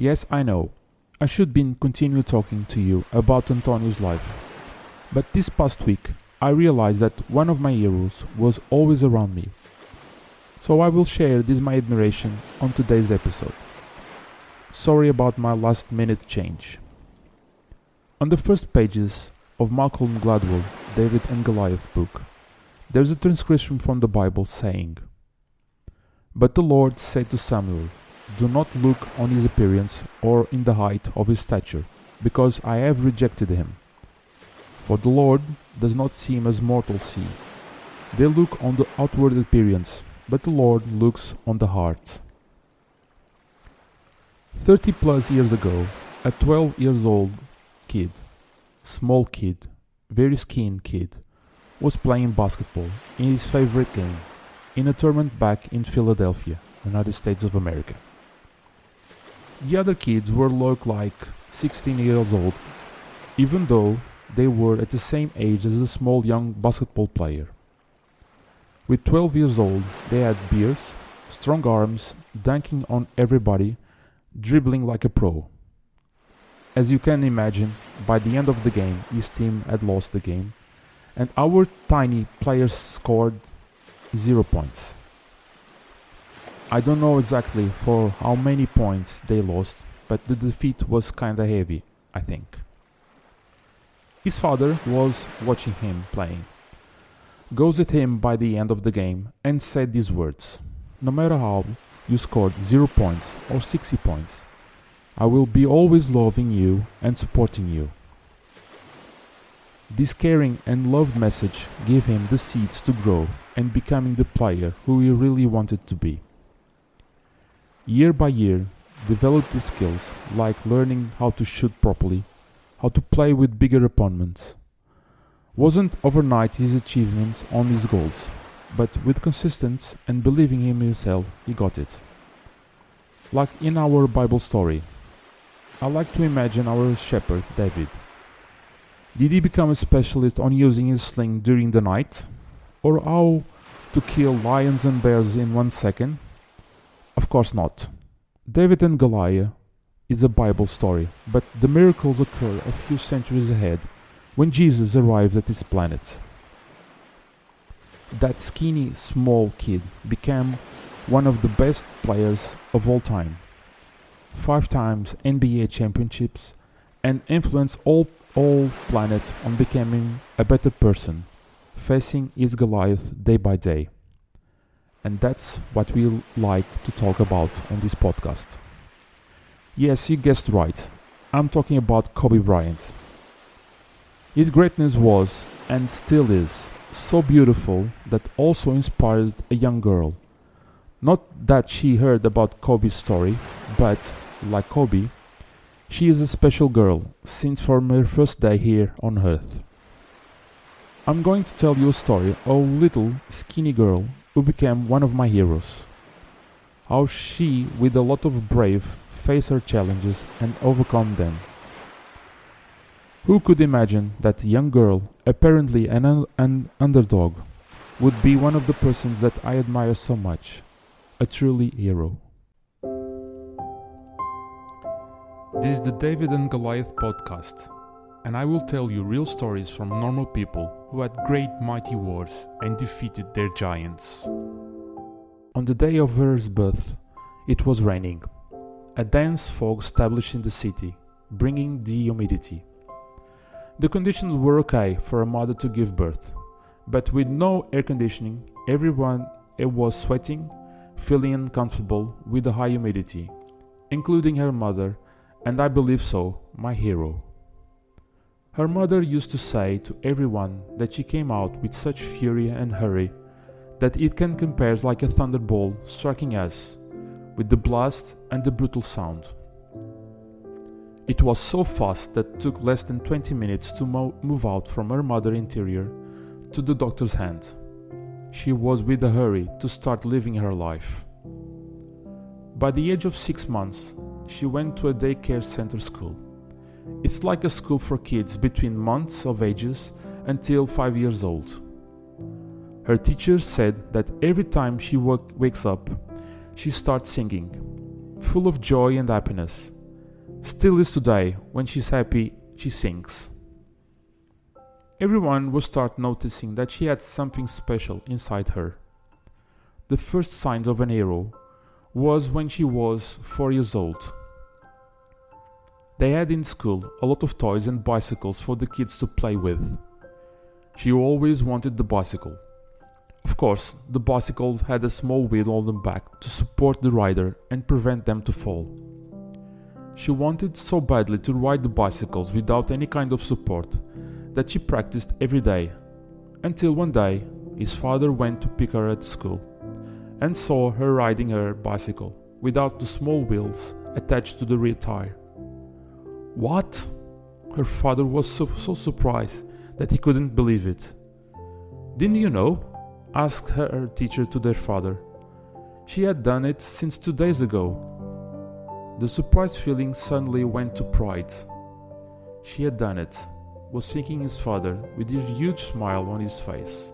Yes, I know. I should be continue talking to you about Antonio's life. But this past week, I realized that one of my heroes was always around me. So I will share this my admiration on today's episode. Sorry about my last minute change. On the first pages of Malcolm Gladwell, David and Goliath book, there's a transcription from the Bible saying, But the Lord said to Samuel, do not look on his appearance or in the height of his stature, because I have rejected him. For the Lord does not see him as mortals see. They look on the outward appearance, but the Lord looks on the heart. Thirty plus years ago, a twelve years old kid, small kid, very skinny kid, was playing basketball in his favorite game in a tournament back in Philadelphia, United States of America. The other kids were look like 16 years old, even though they were at the same age as the small young basketball player. With 12 years old, they had beards, strong arms, dunking on everybody, dribbling like a pro. As you can imagine, by the end of the game, his team had lost the game, and our tiny players scored zero points. I don't know exactly for how many points they lost, but the defeat was kinda heavy, I think. His father was watching him playing, goes at him by the end of the game and said these words No matter how you scored 0 points or 60 points, I will be always loving you and supporting you. This caring and loved message gave him the seeds to grow and becoming the player who he really wanted to be year by year, developed his skills like learning how to shoot properly, how to play with bigger opponents. Wasn't overnight his achievements on his goals, but with consistency and believing in himself, he got it. Like in our Bible story, I like to imagine our shepherd, David. Did he become a specialist on using his sling during the night? Or how to kill lions and bears in one second? Of course not. David and Goliath is a Bible story, but the miracles occur a few centuries ahead when Jesus arrives at this planet. That skinny, small kid became one of the best players of all time. Five times NBA championships and influenced all, all planet on becoming a better person, facing his Goliath day by day. And that's what we like to talk about on this podcast. Yes, you guessed right. I'm talking about Kobe Bryant. His greatness was, and still is, so beautiful that also inspired a young girl. Not that she heard about Kobe's story, but, like Kobe, she is a special girl since from her first day here on earth. I'm going to tell you a story of a little skinny girl who became one of my heroes. How she, with a lot of brave, faced her challenges and overcome them. Who could imagine that young girl, apparently an, un- an underdog, would be one of the persons that I admire so much, a truly hero. This is the David and Goliath podcast, and I will tell you real stories from normal people who had great mighty wars and defeated their giants. On the day of her birth, it was raining. A dense fog established in the city, bringing the humidity. The conditions were okay for a mother to give birth, but with no air conditioning, everyone eh, was sweating, feeling uncomfortable with the high humidity, including her mother, and I believe so, my hero. Her mother used to say to everyone that she came out with such fury and hurry that it can compare like a thunderbolt striking us, with the blast and the brutal sound. It was so fast that took less than 20 minutes to mo- move out from her mother interior to the doctor's hand. She was with a hurry to start living her life. By the age of six months, she went to a daycare center school. It's like a school for kids between months of ages until 5 years old. Her teacher said that every time she wakes up, she starts singing, full of joy and happiness, Still is today, when she's happy, she sings. Everyone will start noticing that she had something special inside her. The first signs of an hero was when she was 4 years old. They had in school a lot of toys and bicycles for the kids to play with. She always wanted the bicycle. Of course, the bicycle had a small wheel on the back to support the rider and prevent them to fall. She wanted so badly to ride the bicycles without any kind of support that she practiced every day, until one day his father went to pick her at school and saw her riding her bicycle without the small wheels attached to the rear tire. What? Her father was so, so surprised that he couldn't believe it. Didn't you know? asked her teacher to their father. She had done it since two days ago. The surprise feeling suddenly went to pride. She had done it was thinking his father with a huge smile on his face.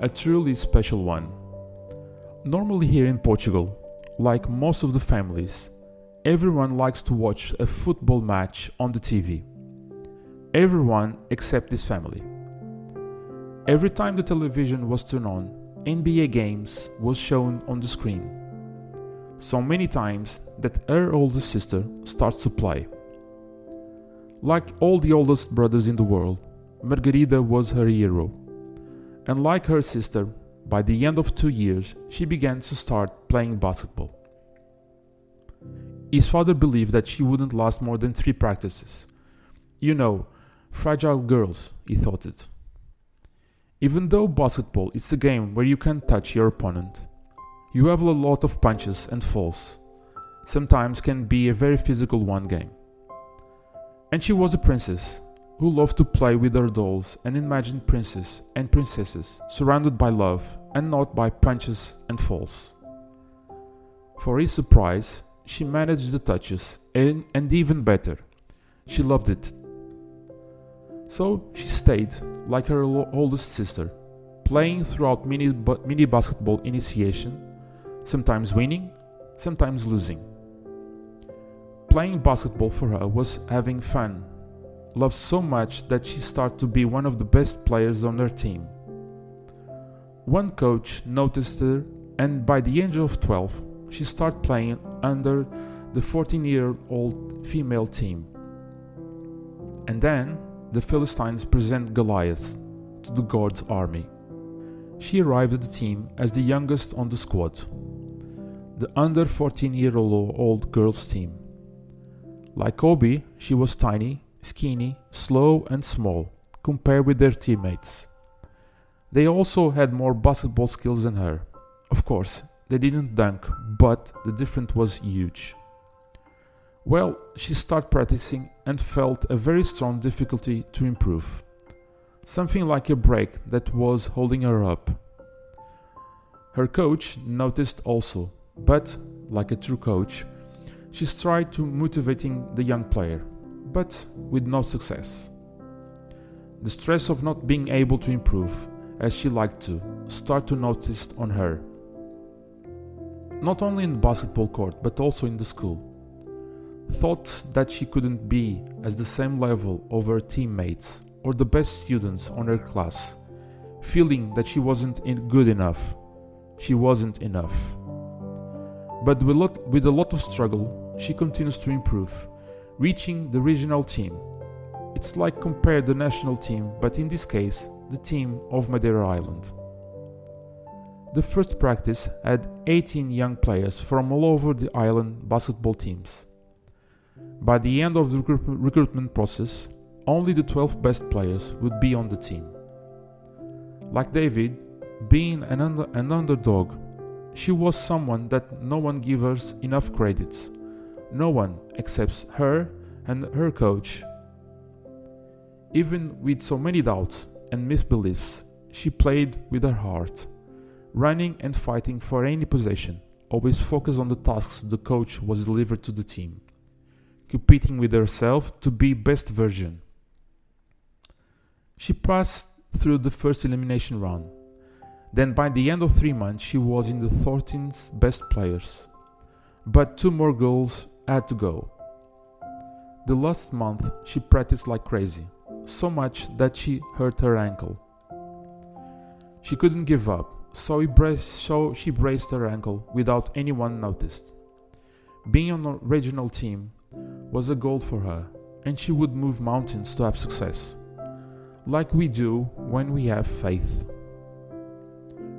A truly special one. Normally, here in Portugal, like most of the families, everyone likes to watch a football match on the TV. Everyone except this family. Every time the television was turned on, NBA games was shown on the screen. So many times that her older sister starts to play. Like all the oldest brothers in the world, Margarida was her hero. And like her sister, by the end of two years, she began to start playing basketball. His father believed that she wouldn't last more than three practices. You know, fragile girls, he thought it. Even though basketball is a game where you can touch your opponent, you have a lot of punches and falls. Sometimes can be a very physical one game. And she was a princess who loved to play with her dolls and imagine princes and princesses surrounded by love and not by punches and falls. For his surprise, she managed the touches and, and even better, she loved it. So she stayed, like her oldest sister, playing throughout mini, mini basketball initiation, sometimes winning, sometimes losing. Playing basketball for her was having fun. Loved so much that she started to be one of the best players on her team. One coach noticed her, and by the age of 12, she started playing under the 14 year old female team. And then the Philistines present Goliath to the God's army. She arrived at the team as the youngest on the squad, the under 14 year old girls team. Like Kobe, she was tiny, skinny, slow, and small compared with their teammates. They also had more basketball skills than her. Of course, they didn't dunk, but the difference was huge. Well, she started practicing and felt a very strong difficulty to improve. Something like a break that was holding her up. Her coach noticed also, but, like a true coach, she tried to motivating the young player, but with no success. The stress of not being able to improve as she liked to start to notice on her. Not only in the basketball court but also in the school. Thought that she couldn't be at the same level of her teammates or the best students on her class, feeling that she wasn't good enough. She wasn't enough. But with lot, with a lot of struggle, she continues to improve, reaching the regional team. It's like compare the national team, but in this case, the team of Madeira Island. The first practice had 18 young players from all over the island basketball teams. By the end of the recruitment process, only the 12 best players would be on the team. Like David, being an, under, an underdog, she was someone that no one gives enough credits no one accepts her and her coach. Even with so many doubts and misbeliefs, she played with her heart, running and fighting for any possession, always focused on the tasks the coach was delivered to the team, competing with herself to be best version. She passed through the first elimination round. Then by the end of 3 months she was in the 13th best players. But two more goals had to go. The last month she practiced like crazy, so much that she hurt her ankle. She couldn't give up, so, braced, so she braced her ankle without anyone noticed. Being on a regional team was a goal for her, and she would move mountains to have success, like we do when we have faith.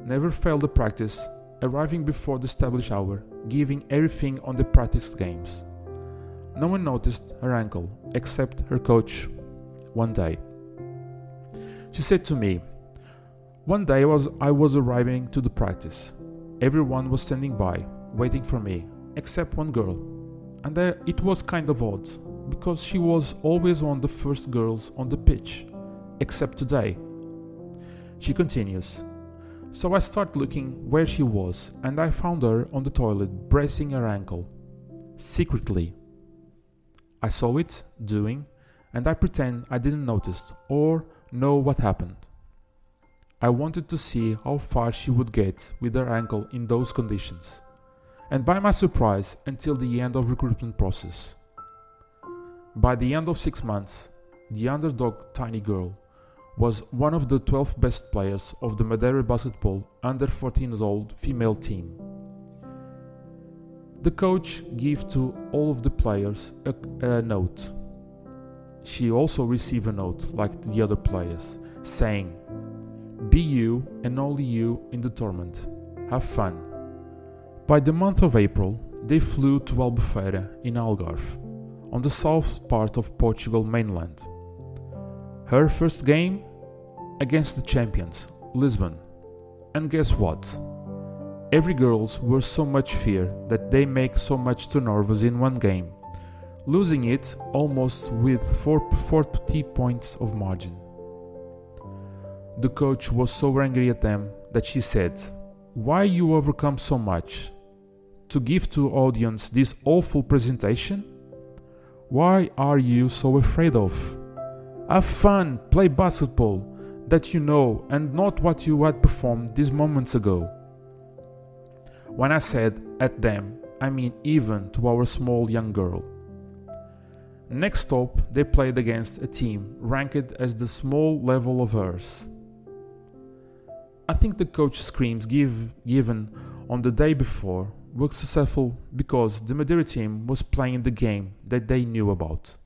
Never failed the practice, arriving before the established hour, giving everything on the practice games. No one noticed her ankle except her coach one day. She said to me, One day was, I was arriving to the practice. Everyone was standing by, waiting for me, except one girl. And it was kind of odd, because she was always one of the first girls on the pitch, except today. She continues, So I start looking where she was, and I found her on the toilet bracing her ankle, secretly I saw it doing, and I pretend I didn't notice or know what happened. I wanted to see how far she would get with her ankle in those conditions, and by my surprise until the end of recruitment process. By the end of 6 months, the underdog tiny girl was one of the 12 best players of the Madeira basketball under 14 years old female team. The coach gave to all of the players a, a note. She also received a note like the other players, saying, Be you and only you in the tournament. Have fun. By the month of April, they flew to Albufeira in Algarve, on the south part of Portugal mainland. Her first game against the champions, Lisbon. And guess what? Every girls were so much fear that they make so much too nervous in one game, losing it almost with 40 points of margin. The coach was so angry at them that she said, Why you overcome so much? To give to audience this awful presentation? Why are you so afraid of? Have fun, play basketball that you know and not what you had performed these moments ago. When I said at them, I mean even to our small young girl. Next stop, they played against a team ranked as the small level of hers. I think the coach screams give, given on the day before were successful because the Madeira team was playing the game that they knew about.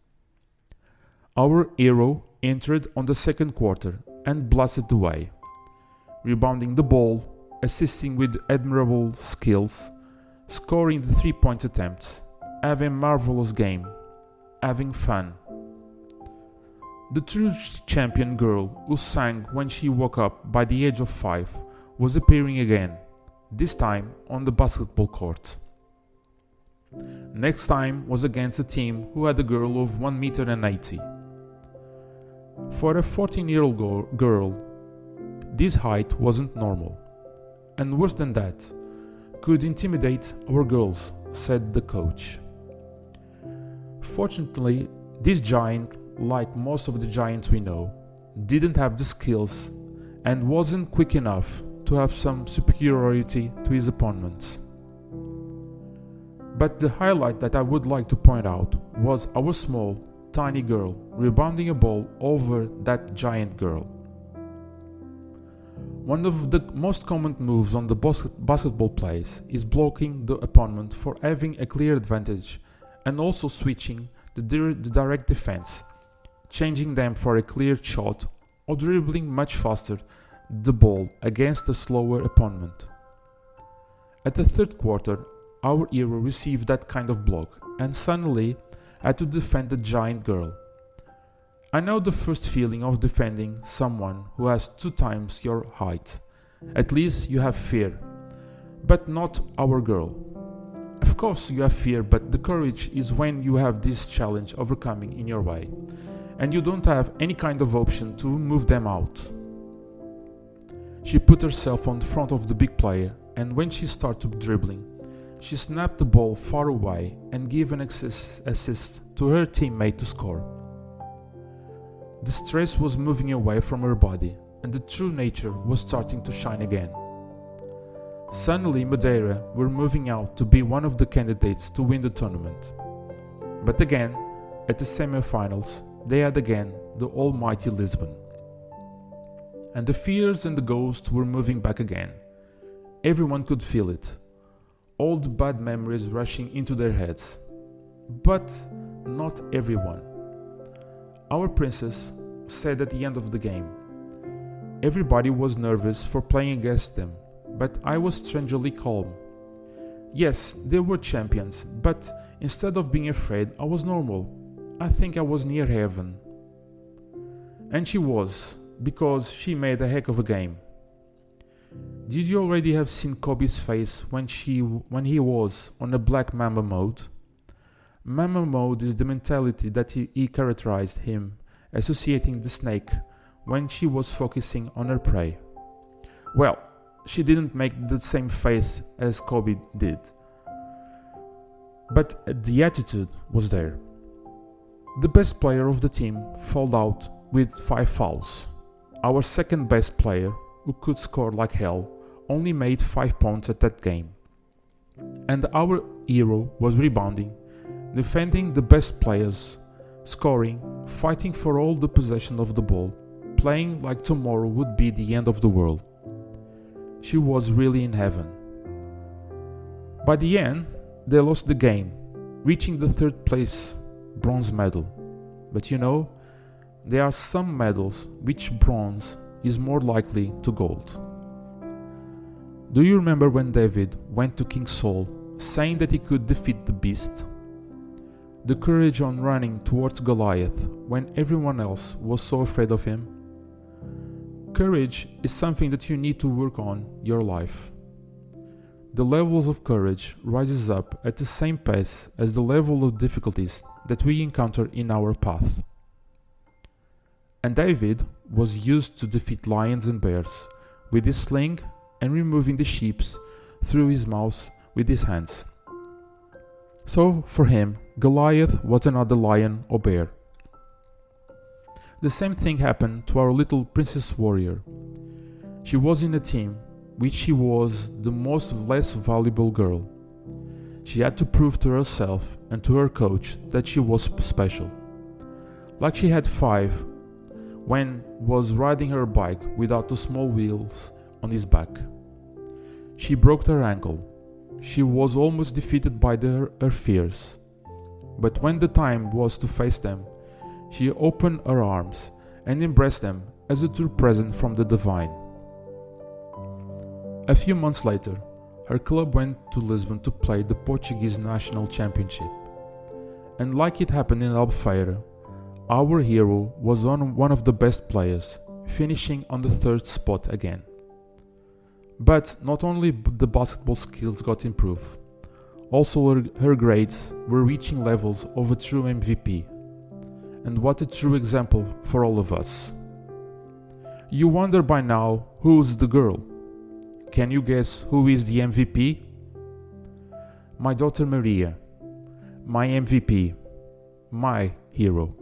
Our hero entered on the second quarter and blasted away, rebounding the ball assisting with admirable skills, scoring the three point attempts, having marvelous game, having fun. The true champion girl who sang when she woke up by the age of five was appearing again, this time on the basketball court. Next time was against a team who had a girl of 1 meter and 80. For a 14 year old girl, this height wasn't normal and worse than that, could intimidate our girls, said the coach. Fortunately, this giant, like most of the giants we know, didn't have the skills and wasn't quick enough to have some superiority to his opponents. But the highlight that I would like to point out was our small, tiny girl rebounding a ball over that giant girl. One of the most common moves on the basketball plays is blocking the opponent for having a clear advantage and also switching the, the direct defense, changing them for a clear shot or dribbling much faster the ball against a slower opponent. At the third quarter, our hero received that kind of block and suddenly had to defend the giant girl. I know the first feeling of defending someone who has two times your height. At least you have fear. But not our girl. Of course, you have fear, but the courage is when you have this challenge overcoming in your way, and you don't have any kind of option to move them out. She put herself on the front of the big player, and when she started dribbling, she snapped the ball far away and gave an assist, to her teammate to score. The stress was moving away from her body, and the true nature was starting to shine again. Suddenly, Madeira were moving out to be one of the candidates to win the tournament. But again, at the semi-finals, they had again the almighty Lisbon. And the fears and the ghosts were moving back again. Everyone could feel it. The bad memories rushing into their heads. But not everyone. Our princess said at the end of the game. Everybody was nervous for playing against them, but I was strangely calm. Yes, they were champions, but instead of being afraid, I was normal. I think I was near heaven. And she was, because she made a heck of a game. Did you already have seen Kobe's face when she when he was on a black mamba mode? Mamba mode is the mentality that he, he characterized him, associating the snake when she was focusing on her prey. Well, she didn't make the same face as Kobe did. But the attitude was there. The best player of the team fouled out with 5 fouls. Our second best player, who could score like hell, only made 5 points at that game. And our hero was rebounding, defending the best players, scoring, fighting for all the possession of the ball, playing like tomorrow would be the end of the world. She was really in heaven. By the end, they lost the game, reaching the third place bronze medal. But you know, there are some medals which bronze is more likely to gold. Do you remember when David went to King Saul saying that he could defeat the beast? The courage on running towards Goliath when everyone else was so afraid of him? Courage is something that you need to work on your life. The levels of courage rises up at the same pace as the level of difficulties that we encounter in our path. And David was used to defeat lions and bears with his sling and removing the sheep through his mouth with his hands. So, for him, Goliath was another lion or bear. The same thing happened to our little princess warrior. She was in a team which she was the most less valuable girl. She had to prove to herself and to her coach that she was special. Like she had five when was riding her bike without the small wheels on his back. She broke her ankle. She was almost defeated by the, her fears. But when the time was to face them, she opened her arms and embraced them as a true present from the divine. A few months later, her club went to Lisbon to play the Portuguese National Championship. And like it happened in Albufeira, our hero was on one of the best players, finishing on the third spot again. But not only the basketball skills got improved, also her, her grades were reaching levels of a true MVP and what a true example for all of us. You wonder by now who's the girl. Can you guess who is the MVP? My daughter Maria, my MVP, my hero.